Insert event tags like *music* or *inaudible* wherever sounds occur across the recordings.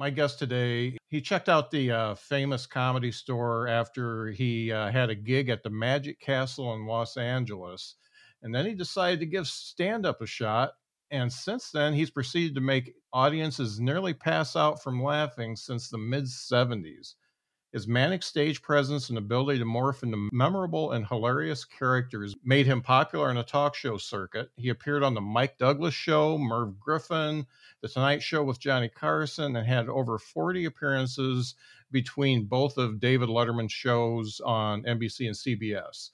My guest today, he checked out the uh, famous comedy store after he uh, had a gig at the Magic Castle in Los Angeles. And then he decided to give stand up a shot. And since then, he's proceeded to make audiences nearly pass out from laughing since the mid 70s. His manic stage presence and ability to morph into memorable and hilarious characters made him popular in a talk show circuit. He appeared on The Mike Douglas Show, Merv Griffin, The Tonight Show with Johnny Carson, and had over 40 appearances between both of David Letterman's shows on NBC and CBS.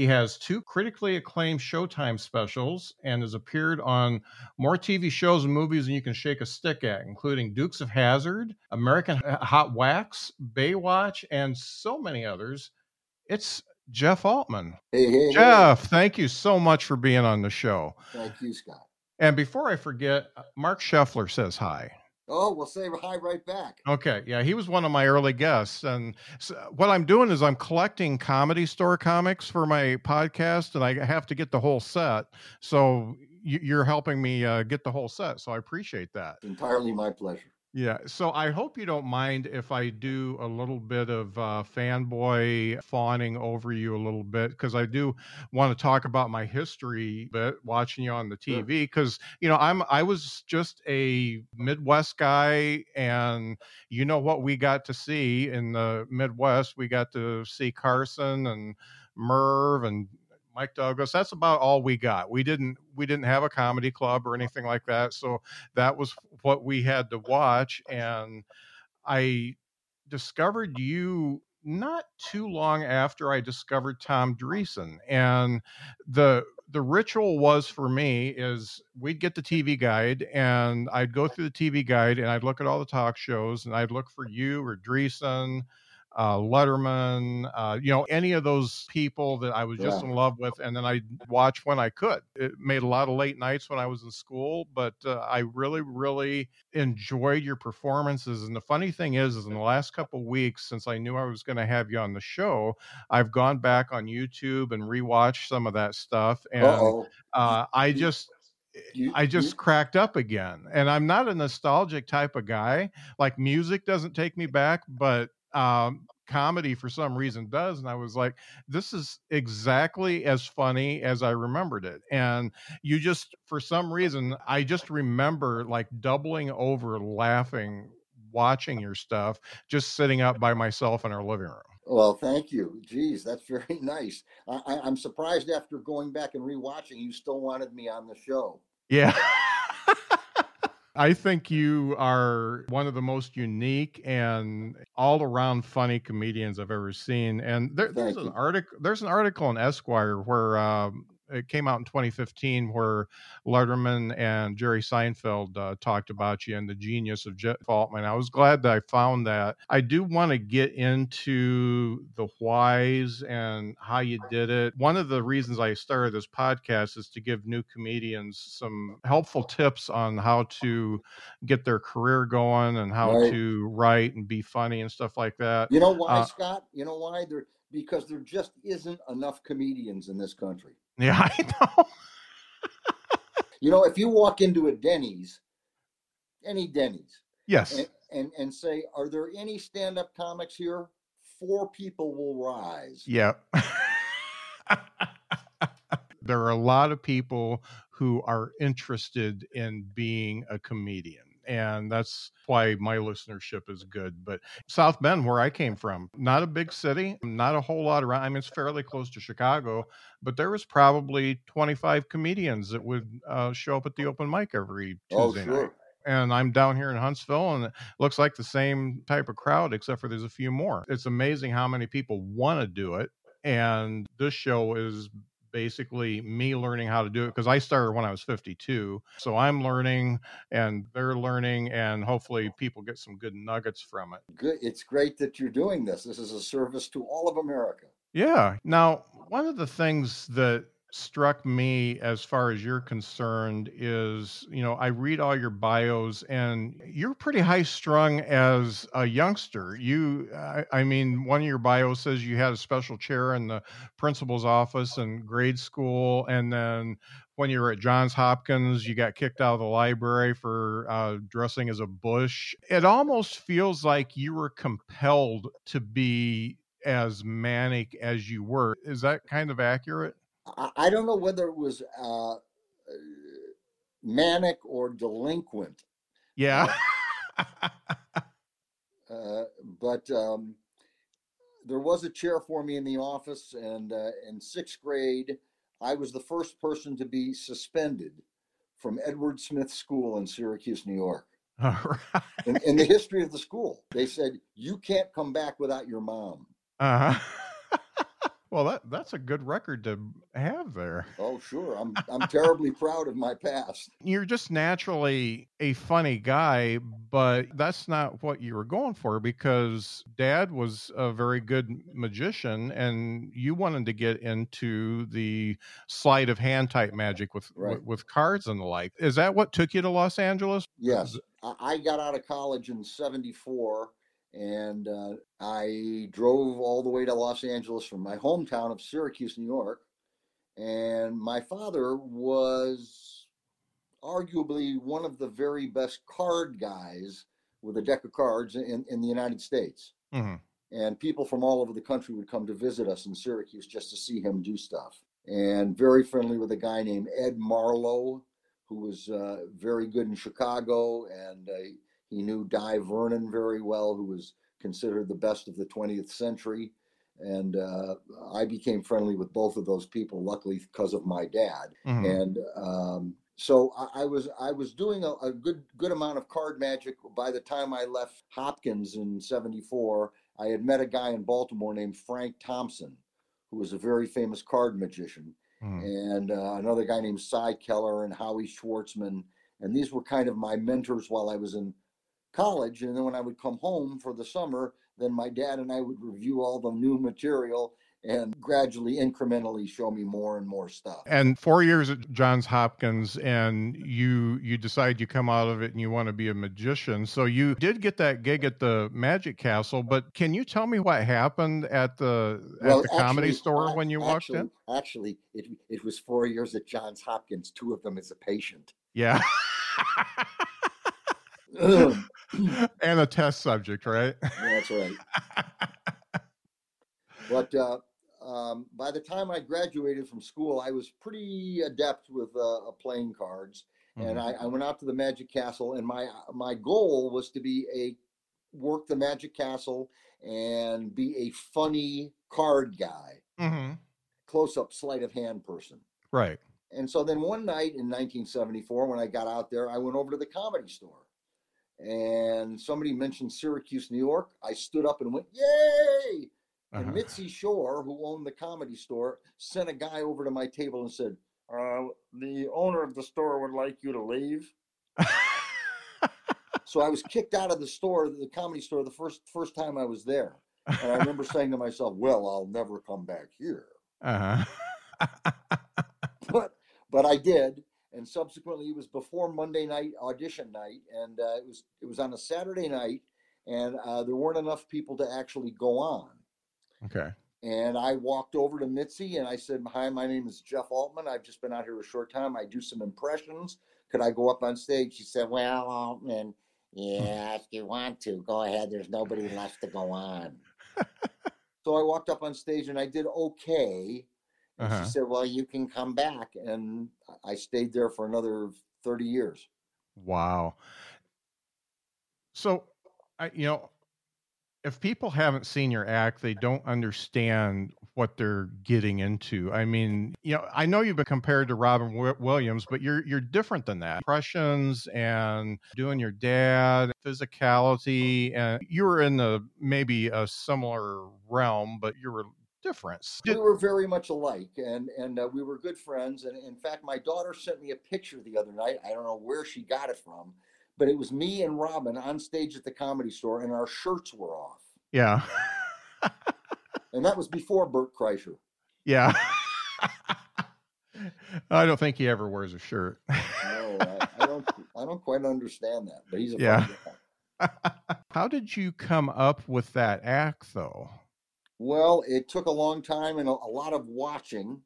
He has two critically acclaimed Showtime specials and has appeared on more TV shows and movies than you can shake a stick at, including Dukes of Hazzard, American Hot Wax, Baywatch, and so many others. It's Jeff Altman. Hey, hey, Jeff, thank you so much for being on the show. Thank you, Scott. And before I forget, Mark Scheffler says hi. Oh, we'll say hi right back. Okay, yeah, he was one of my early guests, and so what I'm doing is I'm collecting comedy store comics for my podcast, and I have to get the whole set. So you're helping me uh, get the whole set, so I appreciate that. Entirely my pleasure. Yeah. So I hope you don't mind if I do a little bit of uh, fanboy fawning over you a little bit because I do want to talk about my history bit watching you on the TV because you know I'm I was just a Midwest guy and you know what we got to see in the Midwest we got to see Carson and Merv and Mike Douglas. That's about all we got. We didn't we didn't have a comedy club or anything like that. So that was what we had to watch. And I discovered you not too long after I discovered Tom Dreesen. And the the ritual was for me is we'd get the TV guide and I'd go through the TV guide and I'd look at all the talk shows and I'd look for you or Dreesen uh, Letterman, uh, you know, any of those people that I was just Yeah. in love with, and then I watch when I could. It made a lot of late nights when I was in school, but uh, I really, really enjoyed your performances. And the funny thing is, is in the last couple weeks, since I knew I was going to have you on the show, I've gone back on YouTube and rewatched some of that stuff, and uh, I just. you- I just you- cracked up again. And I'm not a nostalgic type of guy. Like music doesn't take me back, but um, comedy for some reason does. And I was like, this is exactly as funny as I remembered it. And you just, for some reason, I just remember like doubling over laughing watching your stuff, just sitting up by myself in our living room. Well, thank you. Geez, that's *laughs* very nice. I, I, I'm surprised after going back and rewatching, you still wanted me on the show. Yeah. *laughs* I think you are one of the most unique and all around funny comedians I've ever seen. And there, there's an article there's an article in Esquire where um, it came out in 2015 where Letterman and Jerry Seinfeld uh, talked about you and the genius of Jeff Altman. I was glad that I found that. I do want to get into the whys and how you did it. One of the reasons I started this podcast is to give new comedians some helpful tips on how to get their career going and how Right. to write and be funny and stuff like that. You know why, Uh, Scott? You know why? There because there just isn't enough comedians in this country. Yeah, *laughs* I know. You know, if you walk into a Denny's, any Denny's, Yes. and, and, and say, Are there any stand up comics here? Four people will rise. Yeah. *laughs* there are a lot of people who are interested in being a comedian. And that's why my listenership is good. But South Bend, where I came from, not a big city, not a whole lot around. I mean, it's fairly close to Chicago, but there was probably 25 comedians that would uh, show up at the open mic every Tuesday Oh, Tuesday sure. night. And I'm down here in Huntsville, and it looks like the same type of crowd, except for there's a few more. It's amazing how many people want to do it. And this show is basically me learning how to do it because I started when I was 52. So I'm learning and they're learning, and hopefully people get some good nuggets from it. Good. It's great that you're doing this. This is a service to all of America. Yeah. Now, one of the things that struck me as far as you're concerned is, you know, I read all your bios and you're pretty high strung as a youngster. You, I, I mean, one of your bios says you had a special chair in the principal's office in grade school. And then when you were at Johns Hopkins, you got kicked out of the library for uh, dressing as a bush. It almost feels like you were compelled to be as manic as you were. Is that kind of accurate? I, I don't know whether it was uh, uh, manic or delinquent, Yeah. *laughs* uh, but um, there was a chair for me in the office, and uh, in sixth grade, I was the first person to be suspended from Edward Smith School in Syracuse, New York. *laughs* All right. In, in the history of the school, they said you can't come back without your mom. Uh-huh. Well, that that's a good record to have there. Oh, sure. I'm *laughs* I'm terribly proud of my past. You're just naturally a funny guy, but that's not what you were going for because dad was a very good magician and you wanted to get into the sleight of hand type magic with Right. with, with cards and the like. Is that what took you to Los Angeles? Yes, I I got out of college in '74, and uh, I drove all the way to Los Angeles from my hometown of Syracuse, New York. And my father was arguably one of the very best card guys with a deck of cards in, in the United States. hmm And people from all over the country would come to visit us in Syracuse just to see him do stuff. And very friendly with a guy named Ed Marlo, who was uh, very good in Chicago. And uh, he knew Dai Vernon very well, who was considered the best of the 20th century. And uh, I became friendly with both of those people, luckily because of my dad. Hmm and um, so I, I was I was doing a, a good good amount of card magic. By the time I left Hopkins in '74, I had met a guy in Baltimore named Frank Thompson, who was a very famous card magician, hmm and uh, another guy named Cy Keller and Howie Schwartzman, and these were kind of my mentors while I was in college. And then when I would come home for the summer, then my dad and I would review all the new material and gradually, incrementally show me more and more stuff. And four years at Johns Hopkins, and you you decide you come out of it and you want to be a magician. So you did get that gig at the Magic Castle, but can you tell me what happened at the at the comedy store when you walked in? actually- Actually, it it was four years at Johns Hopkins, two of them as a patient. Yeah. *laughs* *laughs* and a test subject, right? That's right. But uh, um, by the time I graduated from school, I was pretty adept with uh, playing cards, and Mhm. I, I went out to the Magic Castle, and my my goal was to be a work the Magic Castle and be a funny card guy, Mhm. close up sleight of hand person. Right. And so then one night in 1974, when I got out there, I went over to the comedy store. And somebody mentioned Syracuse, New York. I stood up and went, Yay! And Uh-huh. Mitzi Shore, who owned the comedy store, sent a guy over to my table and said, uh, The owner of the store would like you to leave. *laughs* So I was kicked out of the store, the comedy store, the first first time I was there. And I remember *laughs* saying to myself, Well, I'll never come back here. uh-huh. *laughs* but but I did, and subsequently it was before Monday night audition night, and uh, it was it was on a Saturday night, and uh, there weren't enough people to actually go on. okay. And I walked over to Mitzi and I said, "Hi, my name is Jeff Altman. I've just been out here a short time. I do some impressions. Could I go up on stage?" She said, "Well, Altman, yeah, if you want to, go ahead. There's nobody left to go on." *laughs* so I walked up on stage and I did okay. Uh-huh. she said, "Well, you can come back," and I stayed there for another thirty years. Wow. So, I, you know, if people haven't seen your act, they don't understand what they're getting into. I mean, you know, I know you've been compared to Robin w- Williams, but you're you're different than that. Impressions and doing your dad, physicality, and you were in the maybe a similar realm, but you were different. We were very much alike, and and uh, we were good friends. And in fact, my daughter sent me a picture the other night. I don't know where she got it from, but it was me and Robin on stage at the comedy store, and our shirts were off. Yeah. *laughs* and that was before Bert Kreischer. Yeah. *laughs* I don't think he ever wears a shirt. no, I, *laughs* I, don't. I don't quite understand that, but he's a yeah. How did you come up with that act, though? Well, it took a long time and a, a lot of watching,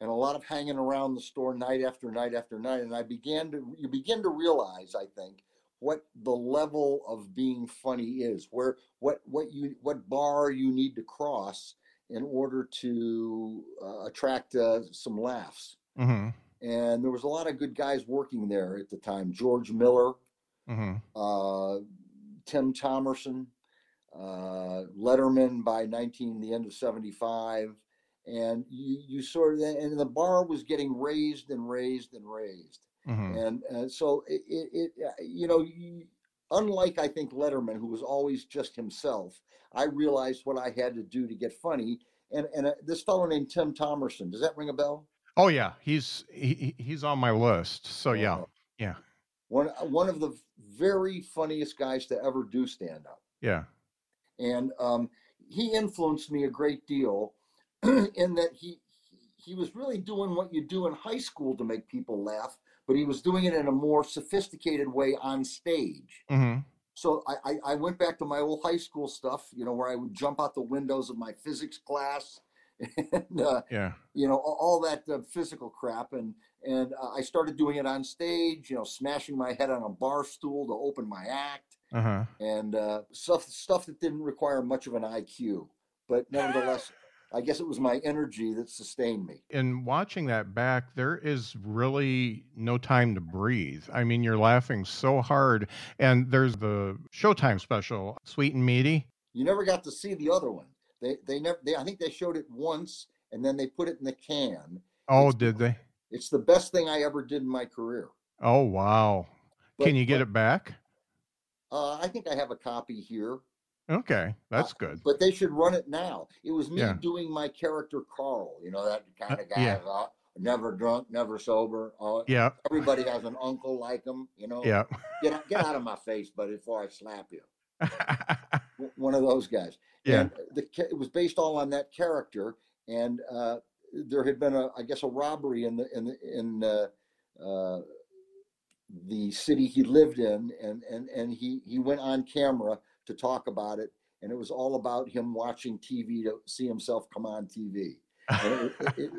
and a lot of hanging around the store night after night after night. And I began to. You begin to realize, I think, what the level of being funny is, where what what you what bar you need to cross in order to uh, attract uh, some laughs. Mm-hmm. And there was a lot of good guys working there at the time. George Miller, mm-hmm. uh, Tim Thomerson, uh, Letterman by 19 the end of 75 and you you sort of and the bar was getting raised and raised and raised Mm-hmm. and uh, so it, it, it, uh, you know, unlike I think Letterman, who was always just himself, I realized what I had to do to get funny. And and uh, this fellow named Tim Thomerson, does that ring a bell? Oh yeah, he's he, he's on my list. So yeah, Uh, yeah, one one of the very funniest guys to ever do stand up. yeah. And um, he influenced me a great deal *clears throat* in that he he was really doing what you do in high school to make people laugh, but he was doing it in a more sophisticated way on stage. Mm-hmm. So I, I, I went back to my old high school stuff, you know, where I would jump out the windows of my physics class, *laughs* and uh, Yeah. you know all, all that uh, physical crap, and and uh, I started doing it on stage, you know, smashing my head on a bar stool to open my act Uh huh. and uh, stuff stuff that didn't require much of an IQ, but nevertheless, I guess it was my energy that sustained me. In watching that back, there is really no time to breathe. I mean, you're laughing so hard, and there's the Showtime special, Sweet and Meaty. You never got to see the other one. They they never. They, I think they showed it once, and then they put it in the can. Oh, It's- did they? It's the best thing I ever did in my career. Oh, wow. But- Can you get but, it back? Uh, I think I have a copy here. Okay, that's Uh, good. But they should run it now. It was me Yeah. doing my character Carl. You know that kind of guy, yeah. uh, never drunk, never sober. Uh, Yeah, Everybody has an uncle like him. You know. yeah. Get out, get out of *laughs* my face, buddy, before I slap you. *laughs* One of those guys. yeah. And the it was based all on that character, and uh, there had been a, I guess, a robbery in the in the, in uh, uh, the city he lived in, and and and he he went on camera to talk about it, and it was all about him watching TV to see himself come on TV, and it, it, it,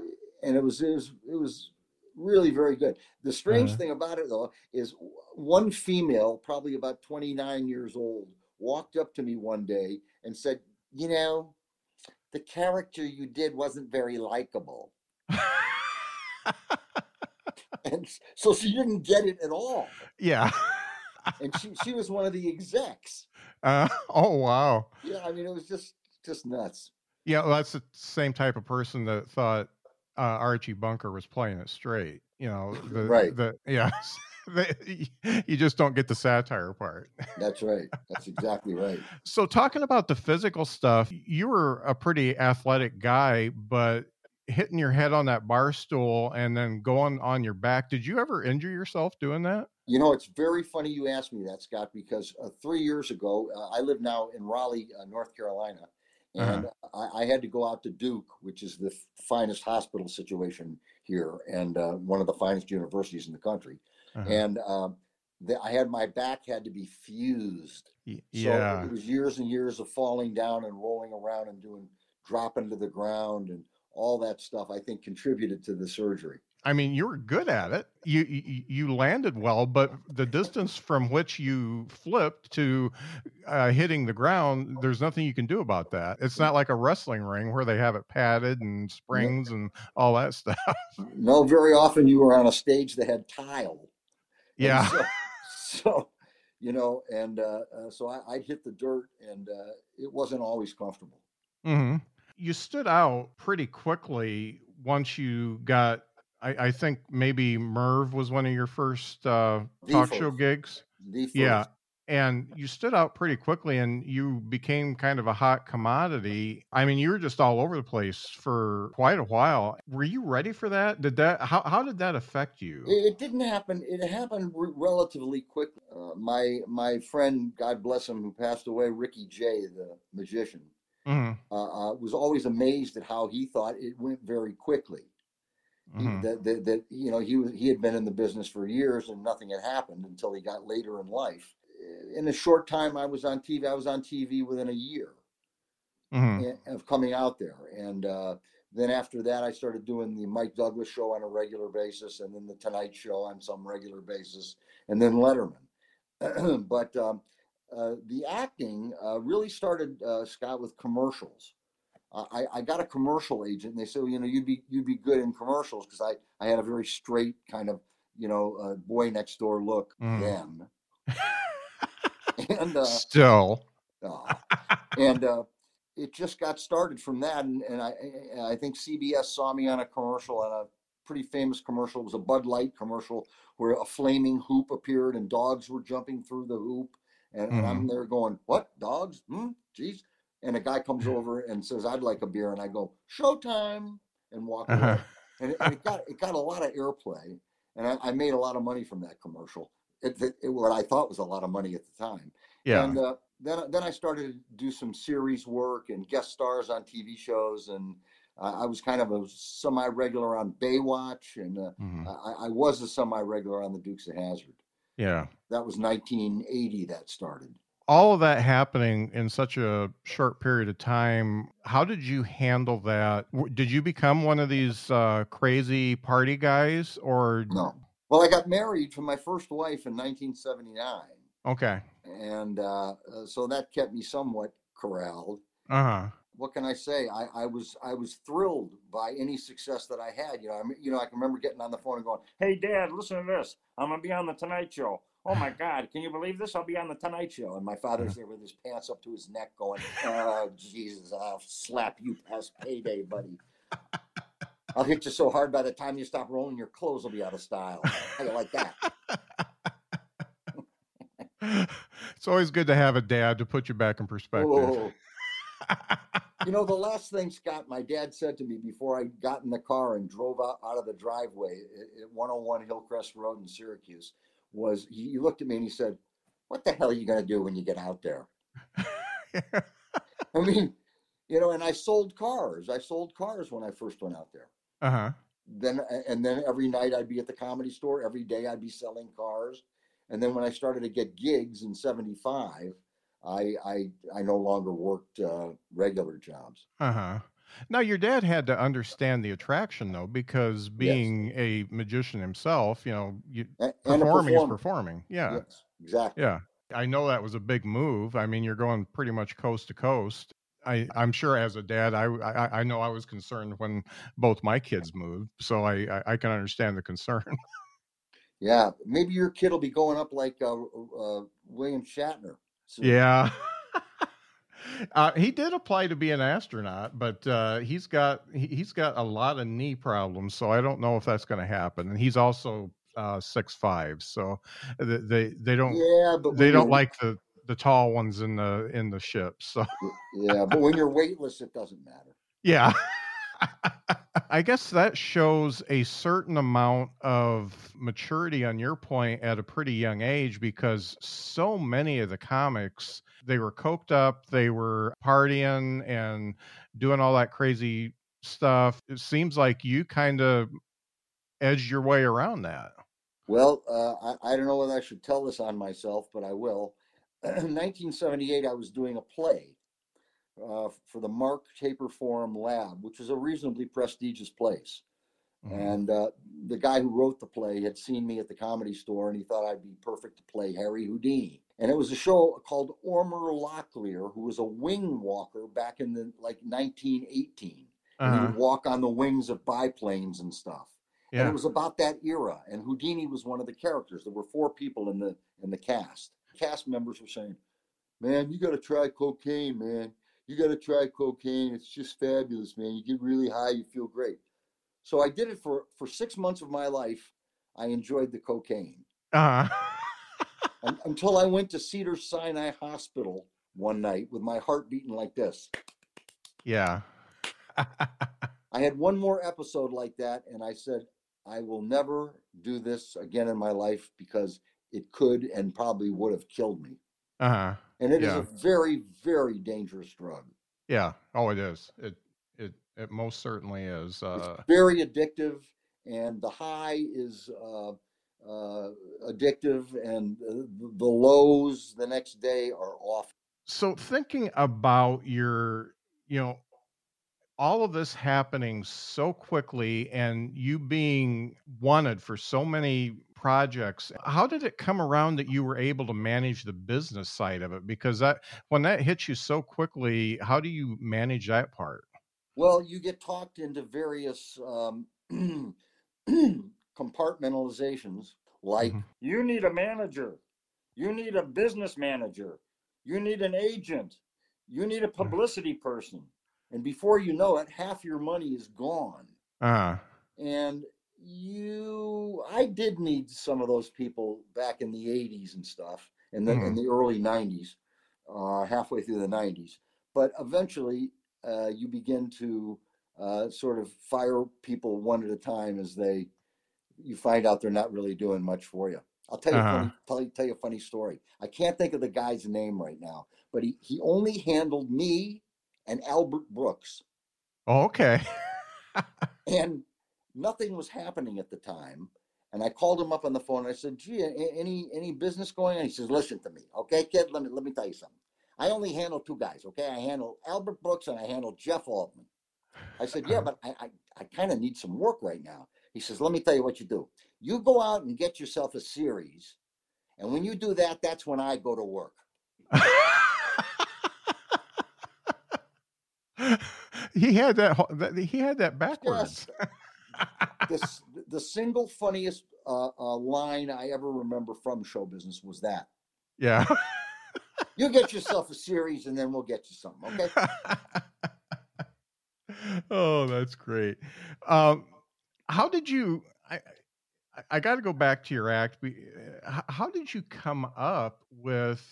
and it was it was it was really very good. The strange Uh-huh. thing about it though is one female, probably about 29 years old, walked up to me one day and said, "You know, the character you did wasn't very likable." *laughs* *laughs* And so she didn't get it at all. yeah. And she *laughs* she was one of the execs. Uh, oh, wow. Yeah, I mean it was just just nuts. Yeah, well, that's the same type of person that thought uh, Archie Bunker was playing it straight. You know, *laughs* the, Right. The yeah, the, you just don't get the satire part. That's right. That's exactly right. So, talking about the physical stuff, you were a pretty athletic guy, but hitting your head on that bar stool and then going on your back. Did you ever injure yourself doing that? You know, it's very funny you asked me that, Scott, because uh, three years ago, uh, I live now in Raleigh, uh, North Carolina, and I, I had to go out to Duke, which is the f- finest hospital situation here and uh, one of the finest universities in the country. Uh-huh. And um, the, I had my back had to be fused. Y- So yeah. it was years and years of falling down and rolling around and doing dropping to the ground and all that stuff. I think contributed to the surgery. I mean, you were good at it. You, you you landed well, but the distance from which you flipped to uh, hitting the ground, there's nothing you can do about that. It's not like a wrestling ring where they have it padded and springs and all that stuff. No, very often you were on a stage that had tile. Yeah. So, *laughs* so you know, and uh, uh, so I, would hit the dirt, and uh, it wasn't always comfortable. Mm-hmm. You stood out pretty quickly once you got. I, I think maybe Merv was one of your first uh, talk show gigs. Yeah, and you stood out pretty quickly and you became kind of a hot commodity. I mean you were just all over the place for quite a while. Were you ready for that? Did that how, how did that affect you? It, didn't happen it happened relatively quick uh, my my friend god bless him who passed away ricky jay the magician mm-hmm. uh, uh, was always amazed at how he thought it went very quickly mm-hmm. that, that, that you know he was he had been in the business for years and nothing had happened until he got later in life in a short time I was on TV. I was on TV within a year mm-hmm. of coming out there, and uh, then after that, I started doing the Mike Douglas show on a regular basis, and then the Tonight Show on some regular basis, and then Letterman. *clears throat* but um, uh, the acting uh, really started, uh, Scott, with commercials. I, I, got a commercial agent, and they said, well, you know, you'd be you'd be good in commercials because I, I had a very straight kind of, you know, uh, boy next door look mm. then. *laughs* and uh, still, uh, *laughs* and uh, it just got started from that. And, and I, I think CBS saw me on a commercial on a pretty famous commercial. It was a Bud Light commercial where a flaming hoop appeared and dogs were jumping through the hoop. And, mm-hmm. and I'm there going, "What dogs? Hmm, jeez." And a guy comes *laughs* over and says, "I'd like a beer," and I go, "Showtime," and walk away. Uh-huh. And, it, and, it, got it got a lot of airplay, and I, I made a lot of money from that commercial it, it, what I thought was a lot of money at the time. Yeah. And uh, then then I started to do some series work and guest stars on TV shows, and uh, I was kind of a semi regular on Baywatch, and uh, mm-hmm. I, I, was a semi regular on the Dukes of Hazzard. Yeah. That was 1980 that started. All of that happening in such a short period of time, how did you handle that? Did you become one of these uh, crazy party guys, or no? Well, I got married to my first wife in 1979. Okay. And uh, uh, so that kept me somewhat corralled. Uh huh. What can I say? I, I was I was thrilled by any success that I had. You know, I you know, I can remember getting on the phone and going, "Hey, Dad, listen to this. I'm gonna be on the Tonight Show." Oh my *laughs* God, can you believe this? I'll be on the Tonight Show. And my father's uh-huh. there with his pants up to his neck going, Oh, Jesus, I'll slap you past payday, buddy. *laughs* I'll hit you so hard by the time you stop rolling, your clothes will be out of style. How you like that? *laughs* it's always good to have a dad to put you back in perspective. Oh, you know, the last thing, Scott, my dad said to me before I got in the car and drove out, out of the driveway at 101 Hillcrest Road in Syracuse was he looked at me and he said, What the hell are you going to do when you get out there? *laughs* I mean, you know, and I sold cars. I sold cars when I first went out there. Uh huh. Then and then every night I'd be at the comedy store. Every day I'd be selling cars. And then when I started to get gigs in '75, I I I no longer worked uh, regular jobs. Uh huh. Now your dad had to understand the attraction though, because being yes. a magician himself, you know, you, and, performing is performing. Yeah. Yes, exactly. Yeah. I know that was a big move. I mean, you're going pretty much coast to coast. I, I'm sure as a dad, I, I, I know I was concerned when both my kids moved, so I I, I can understand the concern. *laughs* yeah, maybe your kid will be going up like uh, uh, William Shatner. Soon. Yeah. *laughs* Uh, he did apply to be an astronaut, but uh, he's got he, has got a lot of knee problems, so I don't know if that's going to happen. And he's also uh, six five, so they they, they don't yeah, but they don't like the the tall ones in the in the ship. So yeah, but when you're weightless, it doesn't matter. *laughs* Yeah. I guess that shows a certain amount of maturity on your point at a pretty young age because so many of the comics they were coked up, they were partying and doing all that crazy stuff. It seems like you kind of edged your way around that. Well, uh, I, I don't know whether I should tell this on myself, but I will. *clears throat* In 1978, I was doing a play uh, for the Mark Taper Forum Lab, which is a reasonably prestigious place. Mm-hmm. And uh, the guy who wrote the play had seen me at the comedy store and he thought I'd be perfect to play Harry Houdini. And it was a show called Ormer Locklear, who was a wing walker back in the like 1918. Uh-huh. And he would uh-huh. walk on the wings of biplanes and stuff. Yeah. And it was about that era. And Houdini was one of the characters. There were four people in the in the cast. cast members were saying, "Man, you got to try cocaine, man. You got to try cocaine. It's just fabulous, man. You get really high, you feel great." So I did it for for six months of my life. I enjoyed the cocaine Uh-huh. until I went to Cedar Sinai Hospital one night with my heart beating like this. yeah. I had one more episode like that, and I said, I will never do this again in my life because it could and probably would have killed me. uh-huh. And it is Yeah. a very, very dangerous drug. Yeah. Oh, it is. It it it most certainly is. Uh Very addictive, and the high is uh, uh, addictive, and uh, the lows the next day are off. so thinking about your you know all of this happening so quickly and you being wanted for so many projects how did it come around that you were able to manage the business side of it? Because that when that hits you so quickly how do you manage that part? Well, you get talked into various um, *clears throat* compartmentalizations, like Mhm. you need a manager, you need a business manager, you need an agent, you need a publicity person. And before you know it, half your money is gone. uh And you, I did need some of those people back in the 80s and stuff, and then in the early 90s, uh, halfway through the 90s. But eventually, uh, you begin to uh, sort of fire people one at a time as they, you find out they're not really doing much for you. I'll tell you, Uh-huh. funny, tell you, tell you a funny story. I can't think of the guy's name right now, but he, he only handled me and Albert Brooks oh, okay *laughs* and nothing was happening at the time. And I called him up on the phone. And I said, "Gee, any any business going on?" He says, "Listen to me, okay, kid. Let me let me tell you something. I only handle two guys, okay? I handle Albert Brooks and I handle Jeff Altman." I said, "Yeah, *laughs* but I I, I kind of need some work right now." He says, "Let me tell you what you do. You go out and get yourself a series, and when you do that, that's when I go to work." *laughs* he had that, he had that backwards the, *laughs* s- the single funniest uh, uh, line I ever remember from show business was that. yeah *laughs* You get yourself a series, and then we'll get you something. Okay. *laughs* oh, that's great. Um, how did you? I, I, I got to go back to your act. uh, How did you come up with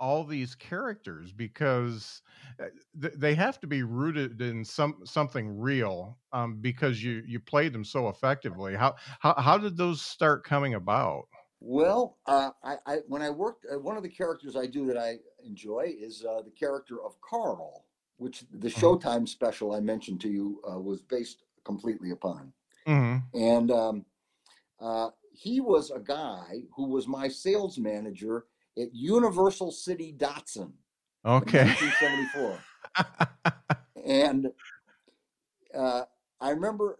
all these characters? Because uh, th- they have to be rooted in some something real. Um, because you you played them so effectively. How how how did those start coming about? Well, uh, I, I when I worked, uh, one of the characters I do that I enjoy is uh, the character of Carl, which the Mhm. Showtime special I mentioned to you uh, was based completely upon. hmm And um, uh, he was a guy who was my sales manager at Universal City Datsun in Okay. 1974. *laughs* and uh, I remember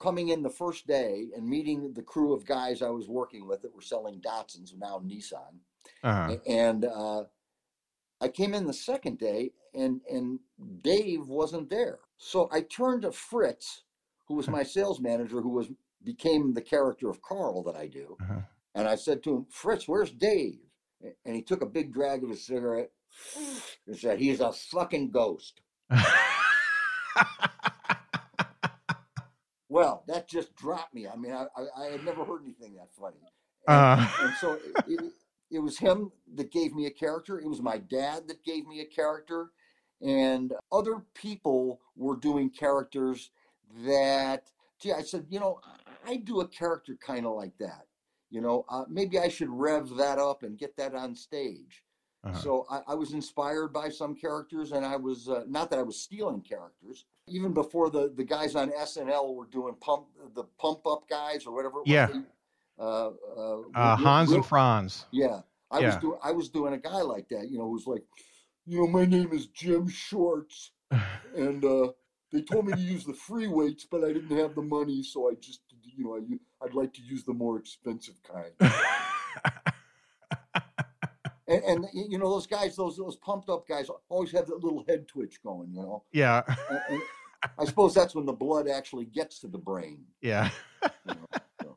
coming in the first day and meeting the crew of guys I was working with that were selling Datsuns, now Nissan. uh-huh. And uh, I came in the second day, and and Dave wasn't there. So I turned to Fritz, who was my sales manager, who was became the character of Carl that I do, Uh-huh. and I said to him, "Fritz, where's Dave?" And he took a big drag of his cigarette *sighs* and said, "He's a fucking ghost." *laughs* Well, that just dropped me. I mean, I, I, I had never heard anything that funny. And, Uh. and so it, it, it was him that gave me a character. It was my dad that gave me a character. And other people were doing characters that, gee, I said, you know, I do a character kind of like that. You know, uh, maybe I should rev that up and get that on stage. Uh-huh. So I, I was inspired by some characters, and I was uh, not that I was stealing characters. Even before the the guys on SNL were doing pump the pump up guys or whatever. It was, Yeah. they- Uh, uh, uh, Hans Will- and Franz. Yeah, I was doing I was doing a guy like that. You know, who's like, you know, my name is Jim Shorts, *laughs* and uh, they told me to use the free weights, but I didn't have the money, so I just, you know, I, would like to use the more expensive kind. *laughs* And, and you know, those guys, those those pumped up guys, always have that little head twitch going. You know, yeah. and, and I suppose that's when the blood actually gets to the brain. Yeah. You know? so.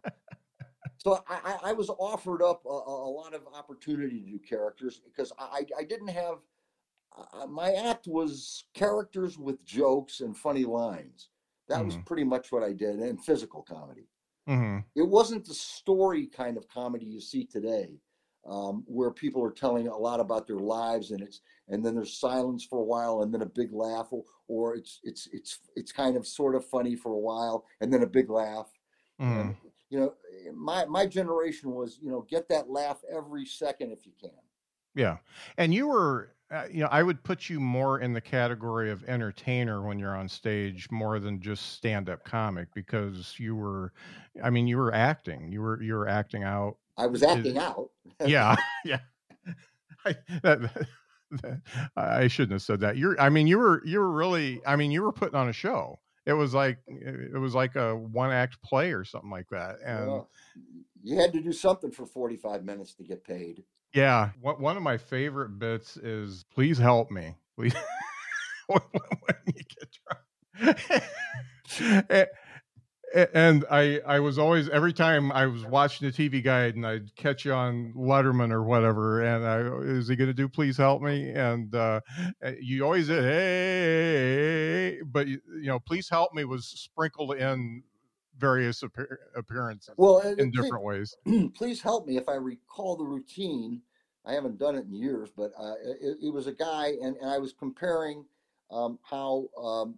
So I, I was offered up a, a, lot of opportunity to do characters because I, I didn't have my act was characters with jokes and funny lines. That mm-hmm. was pretty much what I did, and physical comedy. Mm-hmm. It wasn't the story kind of comedy you see today, um, where people are telling a lot about their lives, and it's and then there's silence for a while, and then a big laugh, or, or it's it's it's it's kind of sort of funny for a while, and then a big laugh. Mm-hmm. And, you know, my my generation was you know get that laugh every second if you can. Yeah, and you were uh, you know, I would put you more in the category of entertainer when you're on stage more than just stand-up comic because you were I mean, you were acting. You were you were acting out. I was acting it, out. *laughs* yeah. *laughs* Yeah. I, that, that, I shouldn't have said that. You're I mean, you were you were really I mean, you were putting on a show. It was like it was like a one act play or something like that. And well, you had to do something for 45 minutes to get paid. Yeah, one of my favorite bits is "Please help me." *laughs* Please, *laughs* when you get drunk. *laughs* and I I was always every time I was watching the TV guide and I'd catch you on Letterman or whatever, and I is he going to do "Please help me?" And uh, eh, you always did, hey, but you know, "Please help me" was sprinkled in various appearances well in different ways. *clears throat* please help me if i recall the routine. I haven't done it in years but uh, it, it, was a guy and, and i was comparing um, how um,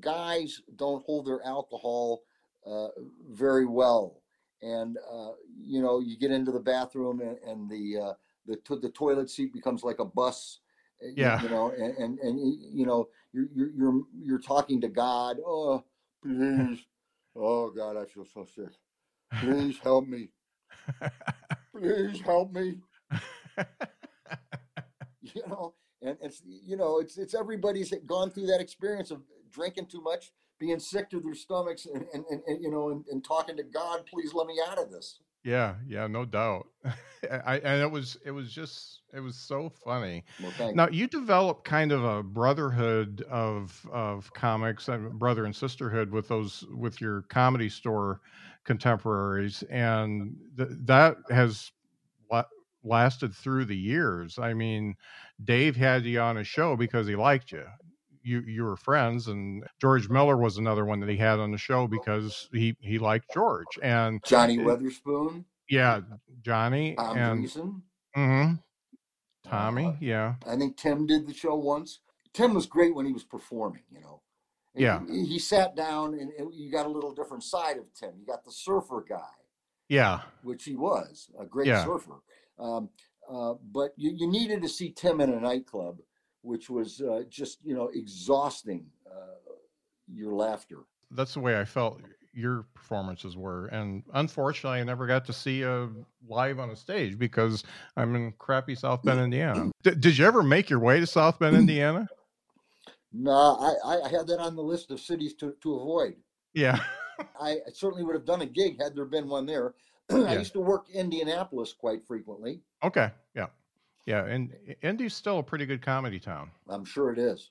guys don't hold their alcohol uh, very well. And uh, you know you get into the bathroom and, and the uh, the, to- the toilet seat becomes like a bus eh, yeah. you, know and, and, and you know you're, you're you're you're talking to god oh please Oh God, I feel so sick. Please help me. Please help me. *laughs* you know, and it's you know, it's it's everybody's gone through that experience of drinking too much, being sick to their stomachs, and and, and, and you know, and, and talking to God, please let me out of this. Yeah, yeah, no doubt. *laughs* I and it was it was just it was so funny. Well, now you developed kind of a brotherhood of of comics and brother and sisterhood with those with your comedy store contemporaries, and th- that has la- lasted through the years. I mean, Dave had you on a show because he liked you you you were friends and George Miller was another one that he had on the show because he he liked George and Johnny Witherspoon. Yeah, Johnny Tom and mm-hmm. Tommy. Uh, yeah, I think Tim did the show once. Tim was great when he was performing. You know. And yeah. He, he, sat down and, and you got a little different side of Tim. You got the surfer guy. Yeah. Which he was a great yeah. surfer. Um, uh, but you, you needed to see Tim in a nightclub which was uh, just you know exhausting uh, your laughter. That's the way I felt your performances were, and unfortunately, I never got to see you live on a stage because I'm in crappy South Bend, Indiana. *clears throat* D- did you ever make your way to South Bend, *clears throat* Indiana? No, I, I had that on the list of cities to, to avoid. Yeah. *laughs* I certainly would have done a gig had there been one there. *clears throat* I yeah. used to work Indianapolis quite frequently. Okay. Yeah. Yeah, and Indy's still a pretty good comedy town. I'm sure it is.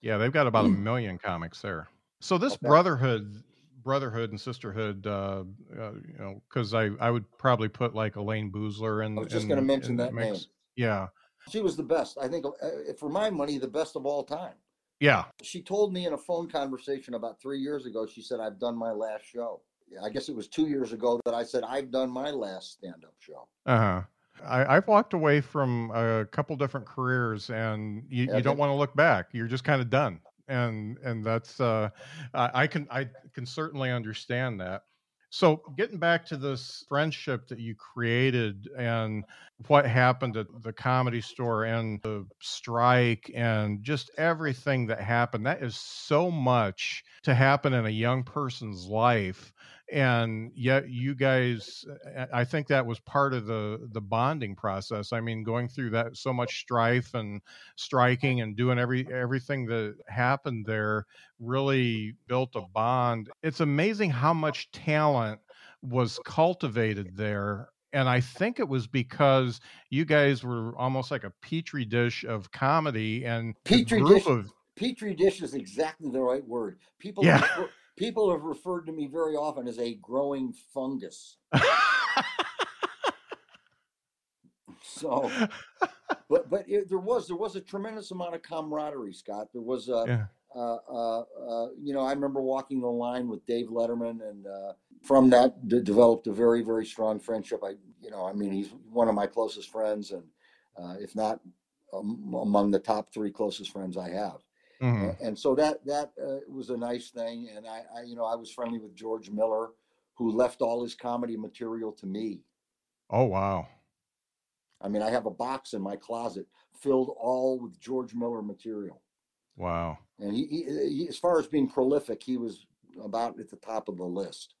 Yeah, they've got about a *clears throat* million comics there. So this okay. brotherhood, brotherhood and sisterhood, uh, uh, you know, because I I would probably put like Elayne Boosler in. I was just going to mention that name. Yeah, she was the best. I think, uh, for my money, the best of all time. Yeah. She told me in a phone conversation about three years ago. She said, "I've done my last show." I guess it was two years ago that I said, "I've done my last stand-up show." Uh huh. I, have walked away from a couple different careers, and you, you don't want to look back. You're just kind of done, and and that's uh, I, I can I can certainly understand that. So, getting back to this friendship that you created and what happened at the comedy store and the strike and just everything that happened, that is so much to happen in a young person's life and yet you guys uh, i think that was part of the the bonding process i mean going through that so much strife and striking and doing every everything that happened there really built a bond it's amazing how much talent was cultivated there and I think it was because you guys were almost like a petri dish of comedy and petri dish. Of, petri dish is exactly the right word. People, yeah People have referred to me very often as a growing fungus. so, but but it, there was there was a tremendous amount of camaraderie, Scott. There was a. yeah. Uh, uh, uh, you know, I remember walking the line with Dave Letterman, and uh, from that d- developed a very, very strong friendship. I, you know, I mean, he's one of my closest friends, and uh, if not um, among the top three closest friends I have. Mhm. And so that that uh, was a nice thing. And I, I, you know, I was friendly with George Miller, who left all his comedy material to me. Oh wow. I mean, I have a box in my closet filled all with George Miller material. Wow. And he, he, he, as far as being prolific, he was about at the top of the list.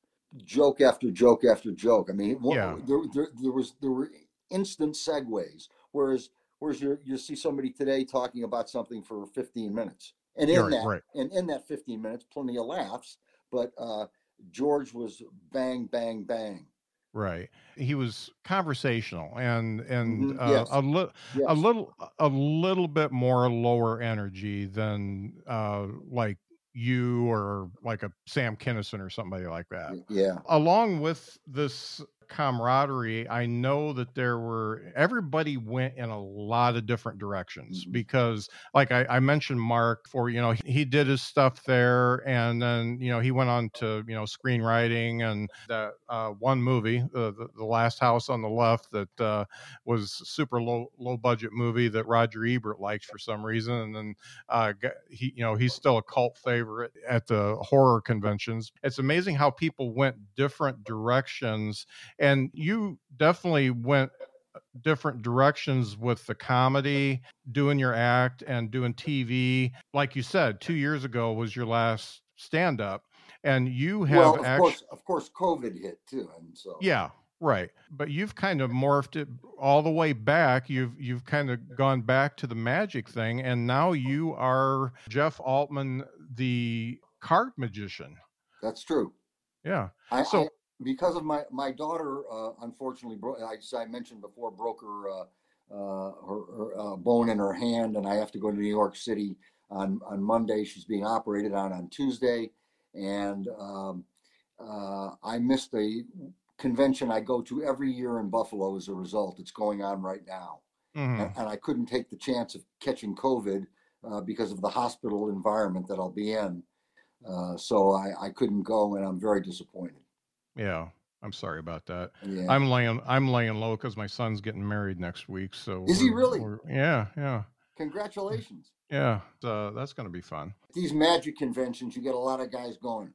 Joke after joke after joke. I mean, Yeah. there, there, there was there were instant segues. Whereas, whereas you you see somebody today talking about something for 15 minutes, and in that right. and in that 15 minutes, plenty of laughs. But uh, George was bang, bang, bang. Right. He was conversational and and Mhm, uh, yes. a little Yes. a little a little bit more lower energy than uh like you or like a Sam Kinison or somebody like that. yeah. Along with this camaraderie, I know that there were everybody went in a lot of different directions Mhm. because like I, I mentioned Mark for you know he, he did his stuff there and then you know he went on to you know screenwriting and that uh, one movie uh, the, the last house on the left that uh, was super low low budget movie that Roger Ebert liked for some reason and then uh, he you know he's still a cult favorite at the horror conventions it's amazing how people went different directions and you definitely went uh, different directions with the comedy doing your act and doing tv like you said two years ago was your last stand up and you have Well, of course, of course, COVID hit too, and so yeah right but you've kind of morphed it all the way back. You've you've kind of gone back to the magic thing and now you are jeff altman the card magician. That's true. yeah I, So- because of my my daughter, uh, unfortunately, bro- I, as I mentioned before, broke her uh, uh, her, her uh, bone in her hand, and I have to go to New York City on on Monday. She's being operated on on Tuesday, and um, uh, I missed the convention I go to every year in Buffalo as a result. It's going on right now, Mhm. and, and I couldn't take the chance of catching COVID uh, because of the hospital environment that I'll be in. Uh, so I, I couldn't go, and I'm very disappointed. Yeah i'm sorry about that Yeah. I'm laying I'm laying low because my son's getting married next week. So Is he really? Yeah, yeah, mm, Congratulations. yeah. So uh, that's gonna be fun. These magic conventions, you get a lot of guys going,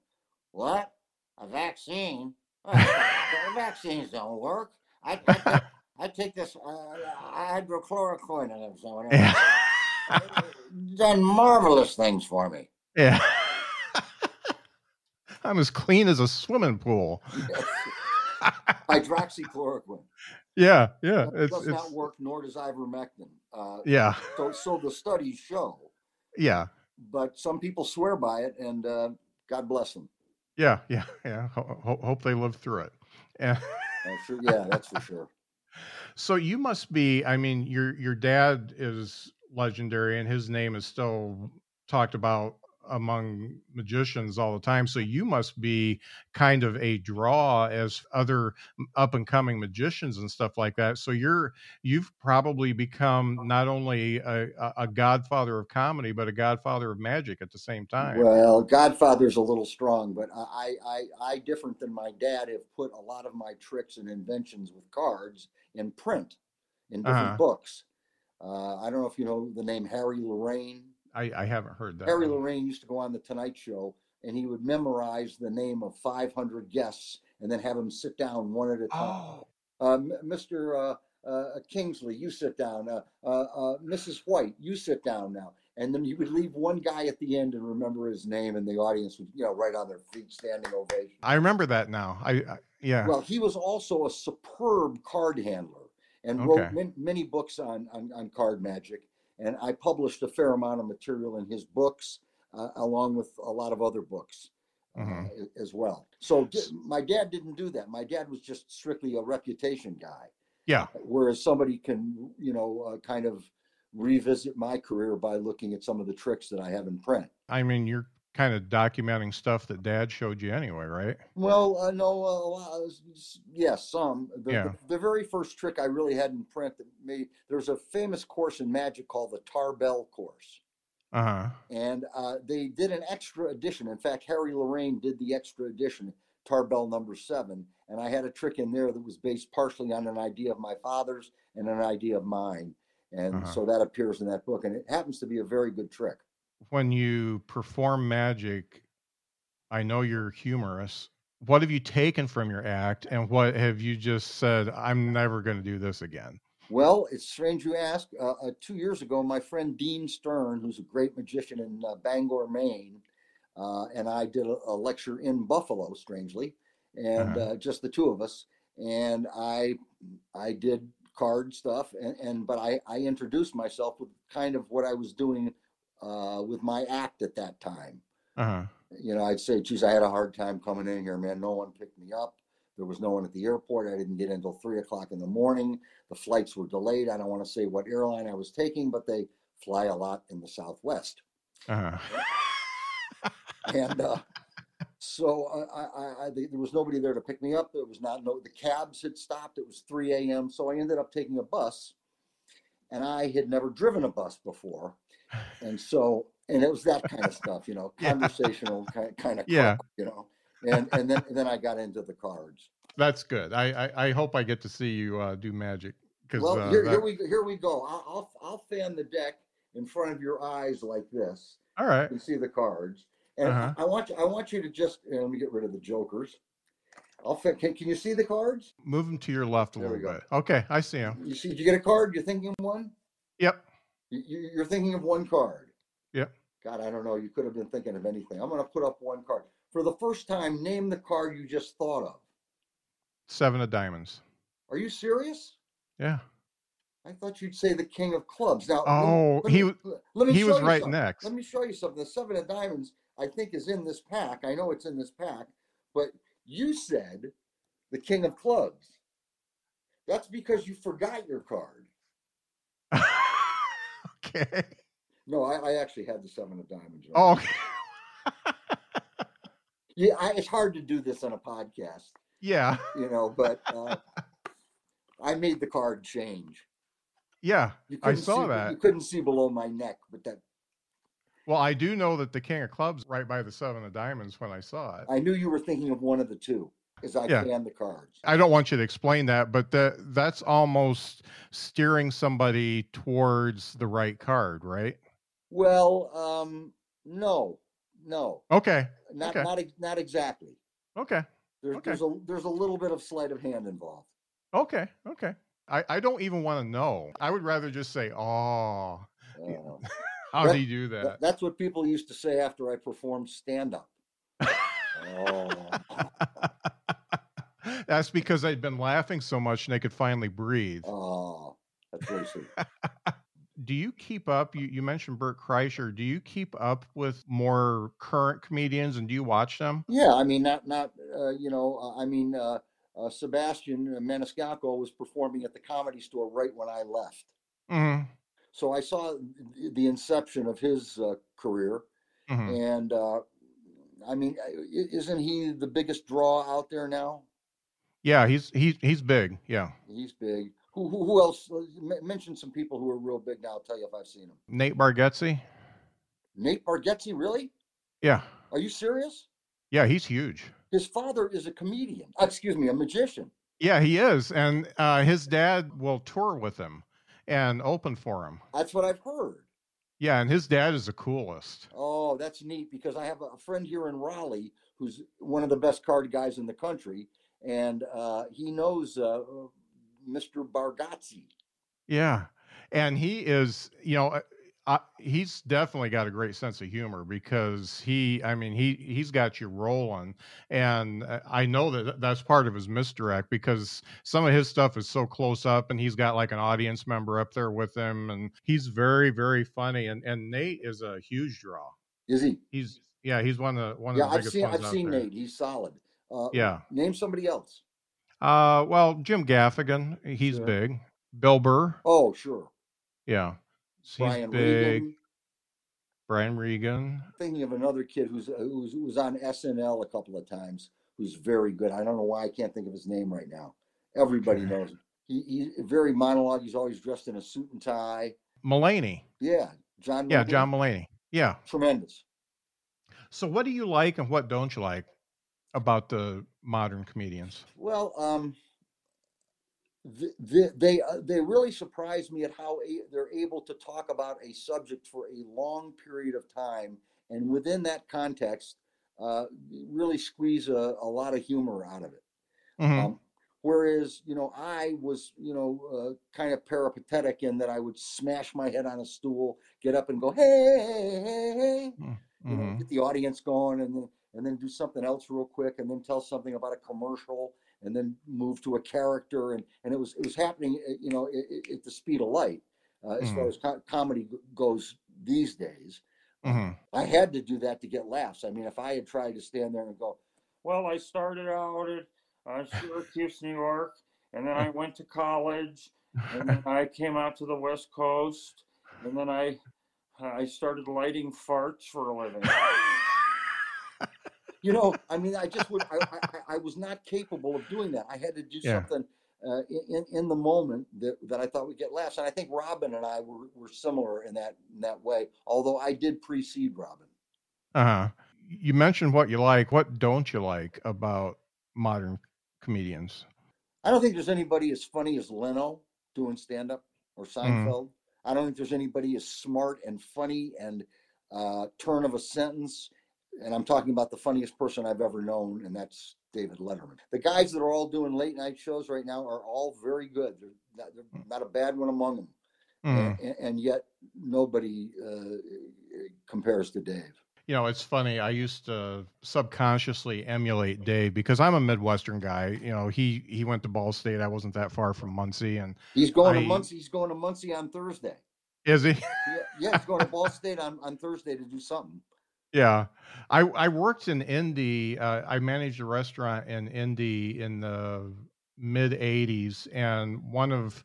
What? A vaccine? *laughs* Vaccines don't work. I, I, take, I take this uh, uh hydrochloroquine and so on. Yeah, Done marvelous things for me. yeah. I'm as clean as a swimming pool. Hydroxychloroquine. yeah, yeah. It does it's not work, nor does ivermectin. Uh, yeah, so, so the studies show, yeah, but some people swear by it, and uh, God bless them. yeah, yeah, yeah. Ho- ho- hope they live through it. Yeah. Uh, sure, yeah, that's for sure. So you must be. I mean, your your dad is legendary, and his name is still talked about among magicians all the time. So you must be kind of a draw as other up and coming magicians and stuff like that. So you're you've probably become not only a, a- godfather of comedy, but a godfather of magic at the same time. Well, Godfather's a little strong, but I, I, I, different than my dad, have put a lot of my tricks and inventions with cards in print, in different Uh-huh. books. Uh, I don't know if you know the name Harry Lorayne. I, I haven't heard that. Harry. Lorayne used to go on the Tonight Show, and he would memorize the name of 500 guests, and then have them sit down one at a time. Oh, Uh, Mr. Uh, uh, Kingsley, you sit down. Uh, uh, uh, Mrs. White, you sit down now. And then you would leave one guy at the end and remember his name, and the audience would, you know, right on their feet, standing ovation. I remember that now. I, I yeah. Well, he was also a superb card handler and Okay. wrote man, many books on, on, on card magic. And I published a fair amount of material in his books, uh, along with a lot of other books uh, Mhm. a- as well. So d- my dad didn't do that. My dad was just strictly a reputation guy yeah. whereas somebody can you know uh, kind of revisit my career by looking at some of the tricks that i have in print I mean, you're kind of documenting stuff that Dad showed you anyway, right? Well, uh, no, uh, yes, yeah, some. The, Yeah. the, the very first trick I really had in print that made there's a famous course in magic called the Tarbell course, Uh huh. and uh, they did an extra edition. In fact, Harry Lorayne did the extra edition, Tarbell number seven, and I had a trick in there that was based partially on an idea of my father's and an idea of mine, and Uh-huh. so that appears in that book, and it happens to be a very good trick. When you perform magic, I know you're humorous. What have you taken from your act, and what have you just said? I'm never going to do this again. Well, it's strange you ask. Uh, uh, two years ago, my friend Dean Stern, who's a great magician in uh, Bangor, Maine, uh, and I did a, a lecture in Buffalo, strangely, and Uh-huh. uh, just the two of us. And I, I did card stuff, and, and but I, I introduced myself with kind of what I was doing uh, with my act at that time. Uh huh. You know, I'd say, geez, I had a hard time coming in here, man. No one picked me up. There was no one at the airport. I didn't get in until three o'clock in the morning. The flights were delayed. I don't want to say what airline I was taking, but they fly a lot in the Southwest. Uh huh. *laughs* And uh, so I, I, I, there was nobody there to pick me up. There was not no the cabs had stopped. It was 3 a.m. So I ended up taking a bus, and I had never driven a bus before, and so and it was that kind of stuff, you know, *laughs* Yeah. conversational kind kind of Yeah. you know. And and then and then I got into the cards. That's good. I, I I hope I get to see you uh, do magic because Well, uh, here, that- here we here we go. I'll, I'll I'll fan the deck in front of your eyes like this. all right. You can see the cards, and Uh-huh. I want you I want you to just uh, let me get rid of the jokers. I'll fa- can, can you see the cards? Move them to your left a There little bit. Okay, I see them. You see? Did you get a card? You're thinking one. Yep. You- you- You're thinking of one card. Yeah. God, I don't know. You could have been thinking of anything. I'm going to put up one card for the first time. Name the card you just thought of. Seven of diamonds. Are you serious? Yeah. I thought you'd say the king of clubs. Now, let me- Oh, let he me, w- let me he show was you right something. next. Let me show you something. The seven of diamonds, I think, is in this pack. I know it's in this pack, but you said the king of clubs. That's because you forgot your card. *laughs* okay. No, I, I actually had the seven of diamonds. right. Oh, okay. *laughs* yeah, I, it's hard to do this on a podcast, yeah. you know, but uh, I made the card change. Yeah. I saw see, that. You couldn't see below my neck, but that Well, I do know that the king of clubs right by the seven of diamonds when I saw it. I knew you were thinking of one of the two as I Yeah. fanned the cards. I don't want you to explain that, but that that's almost steering somebody towards the right card, right? Well, um, no, no, Okay. not Okay. not not exactly. Okay. There's Okay. there's a there's a little bit of sleight of hand involved. Okay. Okay. I, I don't even want to know. I would rather just say, oh, *laughs* how That- do you do Th- that? that's what people used to say after I performed stand up. oh, That's because they'd been laughing so much and they could finally breathe. oh, that's really sweet. *laughs* Do you keep up? You, you mentioned Bert Kreischer. Do you keep up with more current comedians and do you watch them? Yeah, I mean, not not uh, you know, uh, I mean, uh, uh, Sebastian Maniscalco was performing at the Comedy Store right when I left, hmm so I saw the inception of his uh, career, hmm and uh, I mean, isn't he the biggest draw out there now? Yeah, he's he's he's big. Yeah, He's big. Who who, who else? uh, Mention some people who are real big now. I'll tell you if I've seen them. Nate Bargatze. Nate Bargatze, really? Yeah, Are you serious? yeah, he's huge. His father is a comedian. uh, excuse me, a magician. Yeah, he is, and uh, his dad will tour with him and open for him. That's what I've heard. Yeah, and his dad is the coolest. Oh, that's neat because I have a friend here in Raleigh who's one of the best card guys in the country, and uh, he knows uh, Mr. Bargatze. Yeah, and he is, you know, uh, uh, he's definitely got a great sense of humor because he, I mean, he he's got you rolling, and uh, I know that that's part of his misdirect because some of his stuff is so close up, and he's got like an audience member up there with him, and he's very very funny, and and Nate is a huge draw. Is he? He's yeah, he's one of the one of Yeah, the I've biggest seen ones I've seen there. Nate. He's solid. Uh, Yeah. Name somebody else. Uh, well, Jim Gaffigan, he's Sure. big. Bill Burr, Oh, sure. yeah, he's Brian big. Regan. Brian Regan. Thinking of another kid who's who's who was on SNL a couple of times, who's very good. I don't know why I can't think of his name right now. Everybody Okay. knows him. He, he's very monologue. He's always dressed in a suit and tie. Mulaney. Yeah, John. Yeah, Mulaney, John Mulaney. Yeah. Tremendous. So, what do you like and what don't you like about the modern comedians? Well, um, th- th- they uh, they really surprise me at how a- they're able to talk about a subject for a long period of time, and within that context, uh, really squeeze a, a lot of humor out of it. Mhm. Um, whereas, you know, I was, you know, uh, kind of peripatetic in that I would smash my head on a stool, get up and go, hey, hey, hey, hey, you know, Mhm. get the audience going, and then and then do something else real quick, and then tell something about a commercial, and then move to a character, and and it was it was happening, uh, you know, at, at the speed of light, uh, as far Mhm. as co- comedy goes these days. Mhm. I had to do that to get laughs. I mean, if I had tried to stand there and go, well, I started out at uh, Syracuse, New York, and then I went to college, and then I came out to the West Coast, and then I I started lighting farts for a living. You know, I mean, I just would. I, I, I- was not capable of doing that. I had to do Yeah. something uh, in in the moment that, that I thought would get laughs. And I think Robin and I were, were similar in that in that way. Although I did precede Robin. Uh-huh. You mentioned what you like. What don't you like about modern comedians? I don't think there's anybody as funny as Leno doing stand up or Seinfeld. I don't think there's anybody as smart and funny and uh, turn of a sentence. And I'm talking about the funniest person I've ever known, and that's David Letterman. The guys that are all doing late night shows right now are all very good. There's not, there's not a bad one among them. Mhm. And, and yet nobody uh, compares to Dave. You know, it's funny. I used to subconsciously emulate Dave because I'm a Midwestern guy. You know, he he went to Ball State. I wasn't that far from Muncie, and He's going I- to Muncie. He's going to Muncie on Thursday. is he? Yeah, yeah he's going to Ball State on, on Thursday to do something. Yeah, I I worked in Indy. Uh, I managed a restaurant in Indy in the mid '80s, and one of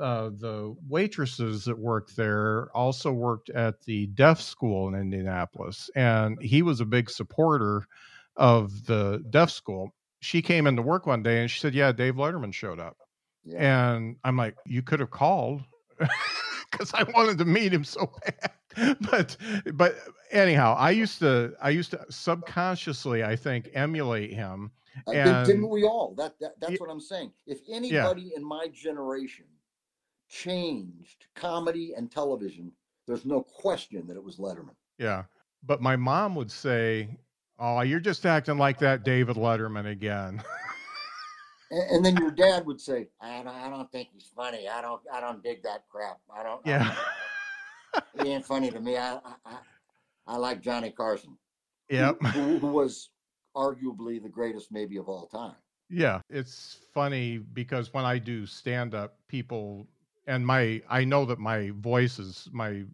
uh, the waitresses that worked there also worked at the deaf school in Indianapolis, and he was a big supporter of the deaf school. She came into work one day and she said, "Yeah, Dave Letterman showed up," Yeah. and I'm like, "You could have called." *laughs* because I wanted to meet him so bad. *laughs* But but anyhow, I used to I used to subconsciously I think emulate him. Uh, didn't- we all? That, that that's what I'm saying. If anybody in my generation changed comedy and television, there's no question that it was Letterman. Yeah. But my mom would say, "Oh, you're just acting like that David Letterman again." And, and then your dad would say, "I don't, I don't think he's funny. I don't, I don't dig that crap. I don't. I yeah. don't- he ain't funny to me. I, I, I, I like Johnny Carson, Yep. who, who was arguably the greatest maybe of all time. Yeah, it's funny because when I do stand up, people and my I know that my voice is my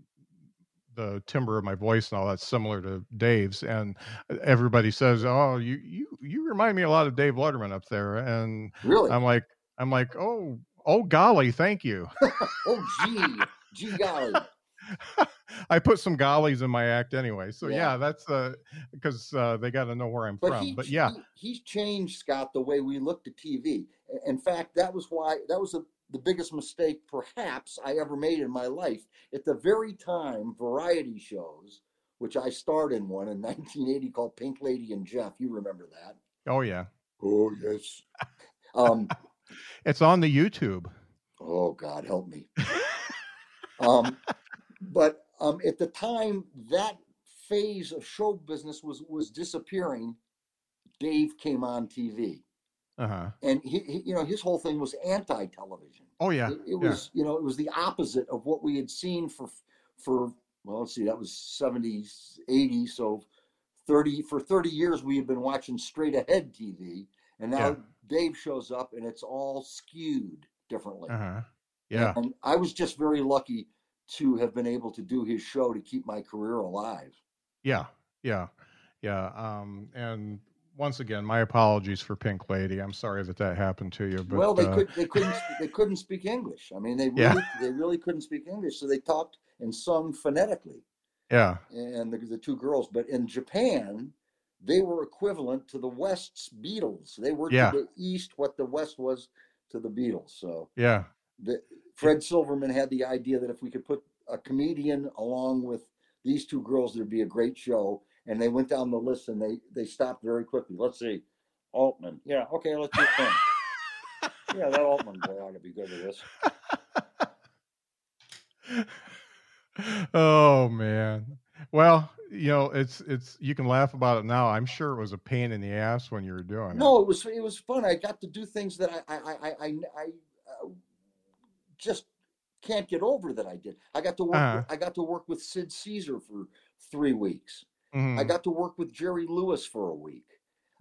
the timbre of my voice and all that's similar to Dave's and everybody says, "Oh, you you you remind me a lot of Dave Letterman up there." And Really? I'm like I'm like, "Oh, oh golly, thank you." *laughs* oh, gee, gee golly. *laughs* I put some gollies in my act anyway. So Yeah. yeah, that's uh because uh, they got to know where I'm But, from. he, but yeah. he, he's changed Scott the way we looked at TV. In fact, that was why that was the, the biggest mistake perhaps I ever made in my life. At the very time, variety shows, which I starred in one in *laughs* 1980 called Pink Lady and Jeff. You remember that? Oh yeah. Oh yes. Um, *laughs* It's on the YouTube. oh God, help me. Um, but um, at the time, that phase of show business was was disappearing. Dave came on TV. Uh-huh. and he, he you know his whole thing was anti-television Oh yeah. it, it yeah. was you know it was the opposite of what we had seen for for well let's see that was 70s 80s so 30 for 30 years we had been watching straight ahead tv and now Yeah. dave shows up and it's all skewed differently Uh-huh. Yeah. and i was just very lucky to have been able to do his show to keep my career alive Yeah, yeah, yeah. Um, and once again, my apologies for Pink Lady. I'm sorry that that happened to you. But well, they uh, could they couldn't *laughs* they couldn't speak English. I mean, they really Yeah. they really couldn't speak English, so they talked and sung phonetically. Yeah. and the, the two girls. But in Japan, they were equivalent to the West's Beatles. They were Yeah. to the East what the West was to the Beatles. So Yeah. the, Fred Silverman had the idea that if we could put a comedian along with these two girls, there'd be a great show. And they went down the list and they they stopped very quickly. Let's see, Altman. Yeah, okay, let's do him. *laughs* yeah, that Altman boy ought to be good at this. oh man. Well, you know, it's it's you can laugh about it now. I'm sure it was a pain in the ass when you were doing it. No, it was it was fun. I got to do things that I I I I, I just can't get over that I did. I got to work. Uh-huh. With, I got to work with Sid Caesar for three weeks. I Mhm, got to work with Jerry Lewis for a week.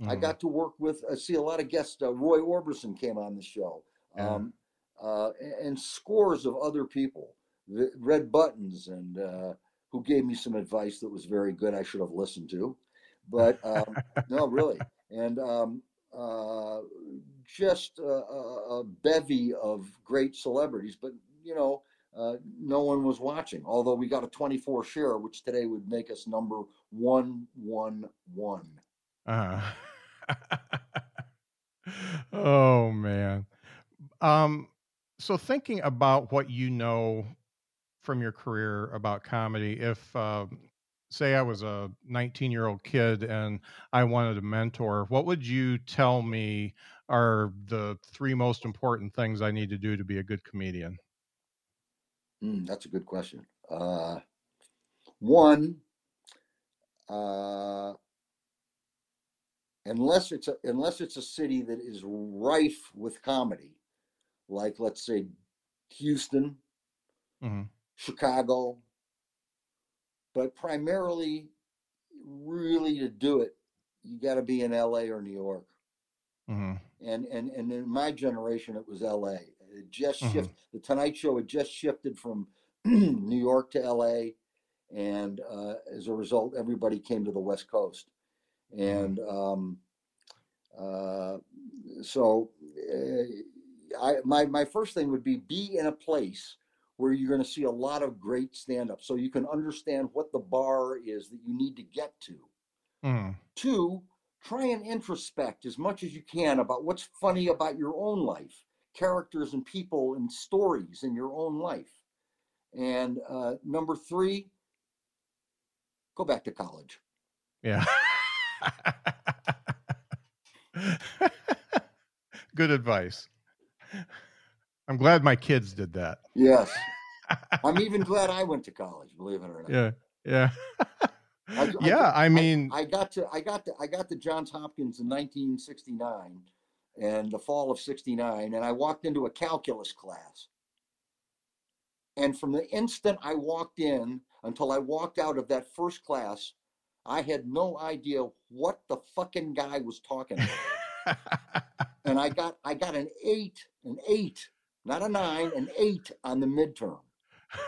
I mhm. got to work with. I see a lot of guests. Uh, Roy Orbison came on the show, Yeah. um, uh, and, and scores of other people. The Red Buttons and uh, who gave me some advice that was very good. I should have listened to, but um, no, really, and um, uh, just a, a, a bevy of great celebrities. But you know, uh, no one was watching. Although we got a 24 share, which today would make us number one one one. Uh-huh. *laughs* oh man. Um so thinking about what you know from your career about comedy, if um say I was a 19 year old kid and I wanted a mentor, what would you tell me are the three most important things I need to do to be a good comedian? Mm, that's a good question. Uh, one, uh, unless it's a, unless it's a city that is rife with comedy, like let's say Houston, Mhm. Chicago, but primarily, really to do it, you got to be in L.A. or New York. Mhm. and and and in my generation it was LA. It just Mhm. shifted. The Tonight Show had just shifted from *clears throat* New York to LA, and uh, as a result, everybody came to the West Coast, and um, uh, so uh, I my my first thing would be be in a place where you're going to see a lot of great stand up so you can understand what the bar is that you need to get to Mhm. Two, try and introspect as much as you can about what's funny about your own life, characters and people and stories in your own life. And uh, number three, go back to college. Yeah. *laughs* Good advice. I'm glad my kids did that. Yes. *laughs* I'm even glad I went to college, believe it or not. Yeah. Yeah. *laughs* I- I- yeah, I mean, I got to I got to I got to Johns Hopkins in 1969 and the fall of 69 and I walked into a calculus class. And from the instant I walked in until I walked out of that first class, I had no idea what the fucking guy was talking about. *laughs* and I got I got an 8, an 8, not a 9, an 8 on the midterm. *laughs*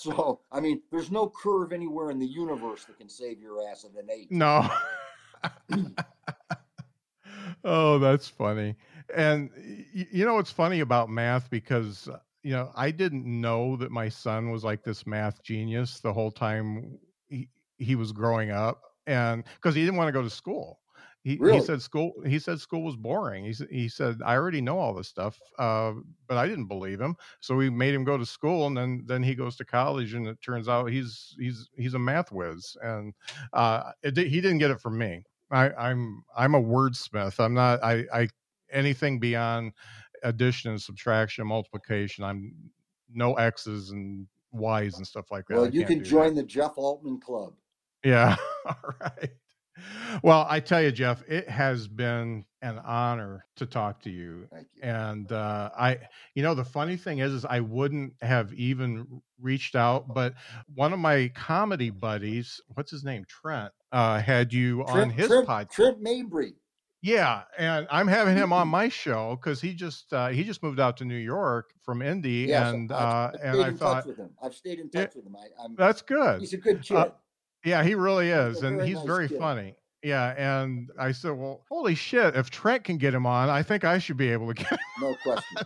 *laughs* So, I mean, there's no curve anywhere in the universe that can save your ass at an 8. no. *laughs* oh, that's funny. And you know what's funny about math because uh, you know, I didn't know that my son was like this math genius the whole time he, he was growing up and because he didn't want to go to school. He, Really? he said school he said school was boring. He, he said I already know all this stuff, uh, but I didn't believe him. So we made him go to school, and then then he goes to college, and it turns out he's he's he's a math whiz, and uh, it, he didn't get it from me. I, I'm I'm a wordsmith. I'm not I, I anything beyond addition and subtraction, multiplication. I'm no X's and Y's and stuff like that. Well, I you can do that. join the Jeff Altman Club. Yeah. *laughs* All right. Well, I tell you, Jeff, it has been an honor to talk to you. Thank you. And uh, I, you know, the funny thing is, is I wouldn't have even reached out, but one of my comedy buddies, what's his name, Trent, uh, had you on his Trent, podcast. Trent Mabry. Yeah, and I'm having him on my show because he just uh, he just moved out to New York from Indy, Yes, and I've, uh, I've and stayed I in thought touch with him. I've stayed in touch with him. I, I'm, that's good. he's a good kid. Uh, Yeah, he really is, a and he's nice very kid. funny. Yeah, and I said, "Well, holy shit! If Trent can get him on, I think I should be able to *laughs* get." Him. no question.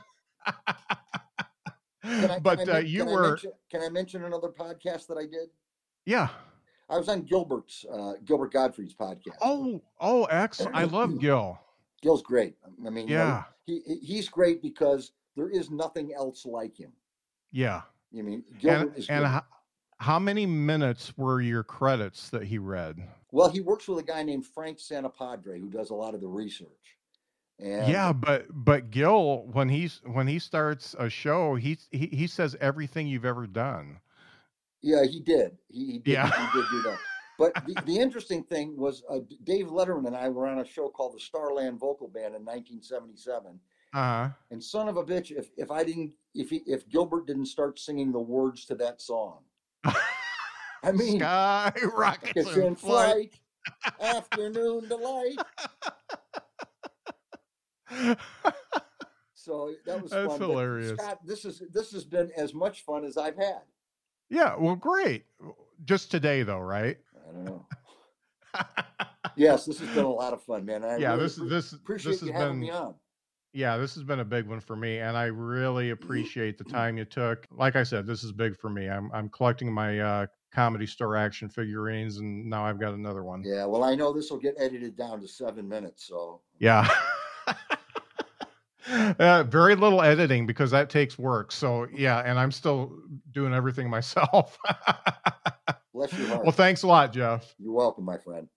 Can I, but I, uh, you can I were, mention, can I mention another podcast that I did? yeah. I was on Gilbert's uh, Gilbert Gottfried's podcast. Oh, oh, excellent. I *clears throat* love Gil. Gil's great. I mean, you know, Yeah, he he- he's great because there is nothing else like him. yeah. I mean, And Gilbert is and great. how, how many minutes were your credits that he read? well, he works with a guy named Frank Santopadre who does a lot of the research. And yeah, but but Gil, when he's when he starts a show, he he he says everything you've ever done. Yeah, he did. He, he did. Yeah. He did do that. But the, *laughs* the interesting thing was uh, Dave Letterman and I were on a show called the Starland Vocal Band in 1977. Uh And son of a bitch, if if I didn't, if he, if Gilbert didn't start singing the words to that song. I mean, Sky *laughs* rockets in in flight. flight, afternoon delight. So that was *laughs* That's fun. Hilarious. Scott, this is this has been as much fun as I've had. yeah, well, great. Just today, though, right? I don't know. *laughs* Yes, this has been a lot of fun, man. I yeah, really this this appreciate this has you having been me on. Yeah, this has been a big one for me, and I really appreciate the time you took. Like I said, this is big for me. I'm I'm collecting my uh, comedy store action figurines, and now I've got another one. Yeah, well, I know this will get edited down to seven minutes, so Yeah. *laughs* uh, very little editing because that takes work. So yeah, and I'm still doing everything *laughs* myself. bless your heart. well, thanks a lot, Jeff. You're welcome, my friend.